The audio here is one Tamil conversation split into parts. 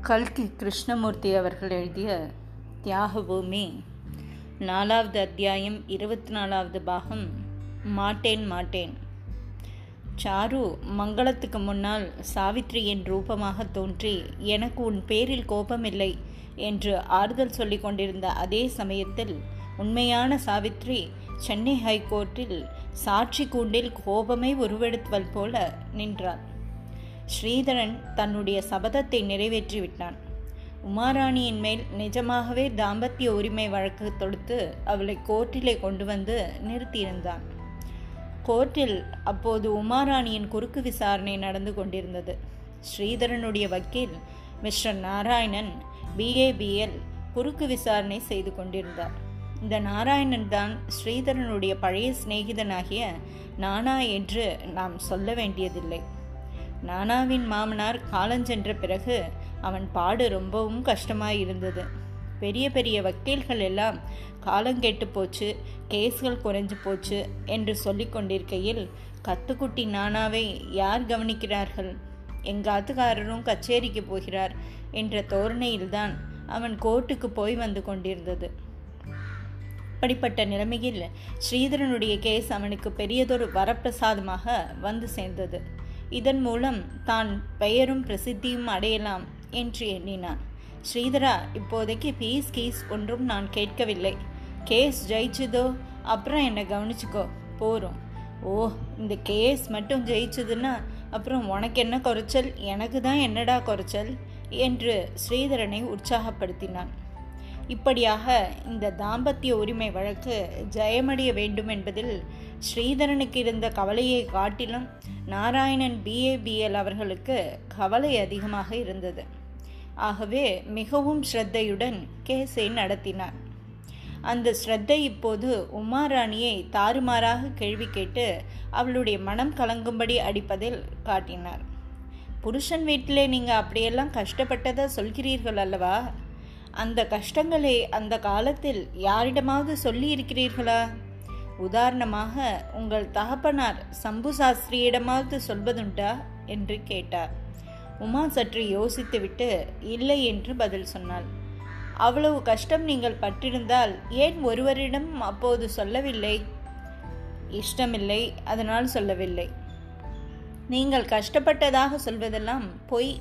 கல்கி கிருஷ்ணமூர்த்தி அவர்கள் எழுதிய தியாகபூமி நாலாவது அத்தியாயம் இருபத்தி நாலாவது பாகம் மாட்டேன் மாட்டேன். சாரு மங்களத்துக்கு முன்னால் சாவித்ரியின் ரூபமாக தோன்றி எனக்கு உன் பேரில் கோபமில்லை என்று ஆறுதல் சொல்லிக் கொண்டிருந்த அதே சமயத்தில் உண்மையான சாவித்ரி சென்னை ஹைகோர்ட்டில் சாட்சி கூண்டில் கோபமே உருவெடுத்துவல் போல நின்றாள். ஸ்ரீதரன் தன்னுடைய சபதத்தை நிறைவேற்றிவிட்டான். உமாராணியின் மேல் நிஜமாகவே தாம்பத்திய உரிமை வழக்கு தொடுத்து அவளை கோர்ட்டிலே கொண்டு வந்து நிறுத்தியிருந்தான். கோர்ட்டில் அப்போது உமாராணியின் குறுக்கு விசாரணை நடந்து கொண்டிருந்தது. ஸ்ரீதரனுடைய வக்கீல் மிஸ்டர் நாராயணன் பிஏபிஎல் குறுக்கு விசாரணை செய்து கொண்டிருந்தார். இந்த நாராயணன் தான் ஸ்ரீதரனுடைய பழைய சிநேகிதனாகிய நானா என்று நாம் சொல்ல வேண்டியதில்லை. நானாவின் மாமனார் காலஞ்சென்ற பிறகு அவன் பாடு ரொம்பவும் கஷ்டமாயிருந்தது. பெரிய பெரிய வக்கீல்கள் எல்லாம் காலங்கெட்டு போச்சு கேஸ்கள் குறைஞ்சு போச்சு என்று சொல்லி கொண்டிருக்கையில் கத்துக்குட்டி நானாவை யார் கவனிக்கிறார்கள்? எங்கள் ஆத்துக்காரரும் கச்சேரிக்கு போகிறார் என்ற தோரணையில்தான் அவன் கோர்ட்டுக்கு போய் வந்து கொண்டிருந்தது. அப்படிப்பட்ட நிலைமையில் ஸ்ரீதரனுடைய கேஸ் அவனுக்கு பெரியதொரு வரப்பிரசாதமாக வந்து சேர்ந்தது. இதன் மூலம் தான் பெயரும் பிரசித்தியும் அடையலாம் என்று எண்ணினான் ஸ்ரீதரா இப்போதைக்கு பீஸ் கீஸ் ஒன்றும் நான் கேட்கவில்லை. கேஸ் ஜெயிச்சதோ? அப்புறம் என்னை கவனிச்சுக்கோ. போகிறோம் ஓ இந்த கேஸ் மட்டும் ஜெயிச்சதுன்னா அப்புறம் உனக்கு என்ன குறைச்சல்? எனக்கு தான் என்னடா குறைச்சல்? என்று ஸ்ரீதரனை உற்சாகப்படுத்தினான். இப்படியாக இந்த தாம்பத்திய உரிமை வழக்கு ஜெயமடைய வேண்டும் என்பதில் ஸ்ரீதரனுக்கு இருந்த கவலையை காட்டிலும் நாராயணன் பிஏபிஎல் அவர்களுக்கு கவலை அதிகமாக இருந்தது. ஆகவே மிகவும் ஸ்ரத்தையுடன் கேஸை நடத்தினார். அந்த ஸ்ரத்தை இப்போது உமாராணியை தாறுமாறாக கேள்வி கேட்டு அவளுடைய மனம் கலங்கும்படி அடிப்பதில் காட்டினார். புருஷன் வீட்டிலே நீங்கள் அப்படியெல்லாம் கஷ்டப்பட்டதா சொல்கிறீர்கள் அல்லவா? அந்த கஷ்டங்களை அந்த காலத்தில் யாரிடமாவது சொல்லி இருக்கிறீர்களா உதாரணமாக உங்கள் தகப்பனார் சம்பு சாஸ்திரியிடமாவது சொல்வதுண்டா? என்று கேட்டார். உமா சற்று யோசித்துவிட்டு இல்லை என்று பதில் சொன்னாள். அவ்வளவு கஷ்டம் நீங்கள் பட்டிருந்தால் ஏன் ஒருவரிடம் அப்போது சொல்லவில்லை? இஷ்டமில்லை அதனால் சொல்லவில்லை. நீங்கள் கஷ்டப்பட்டதாக சொல்வதெல்லாம் பொய்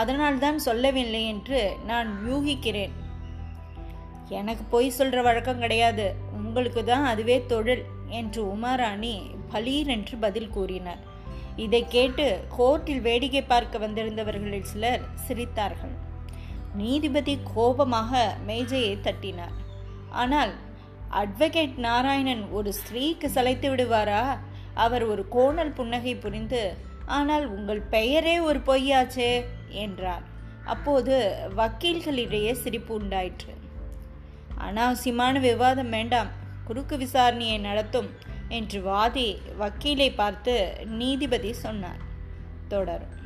அதனால்தான் சொல்லவில்லை என்று நான் யூகிக்கிறேன். எனக்கு பொய் சொல்கிற வழக்கம் கிடையாது. உங்களுக்கு தான் அதுவே தொழில் என்று உமாராணி பலீர் என்று பதில் கூறினார். இதை கேட்டு கோர்ட்டில் வேடிக்கை பார்க்க வந்திருந்தவர்களில் சிலர் சிரித்தார்கள். நீதிபதி கோபமாக மேஜையை தட்டினார். ஆனால் அட்வொகேட் நாராயணன் ஒரு ஸ்திரீக்கு சளைத்து விடுவாரா? அவர் ஒரு கோணல் புன்னகை புரிந்து ஆனால் உங்கள் பெயரே ஒரு பொய்யாச்சே என்றார். அப்போது வக்கீல்களிடையே சிரிப்பு உண்டாயிற்று. அனாவசியமான விவாதம் வேண்டாம். குறுக்கு விசாரணையை நடத்தும் என்று வாதி வக்கீலை பார்த்து நீதிபதி சொன்னார். தொடரும்.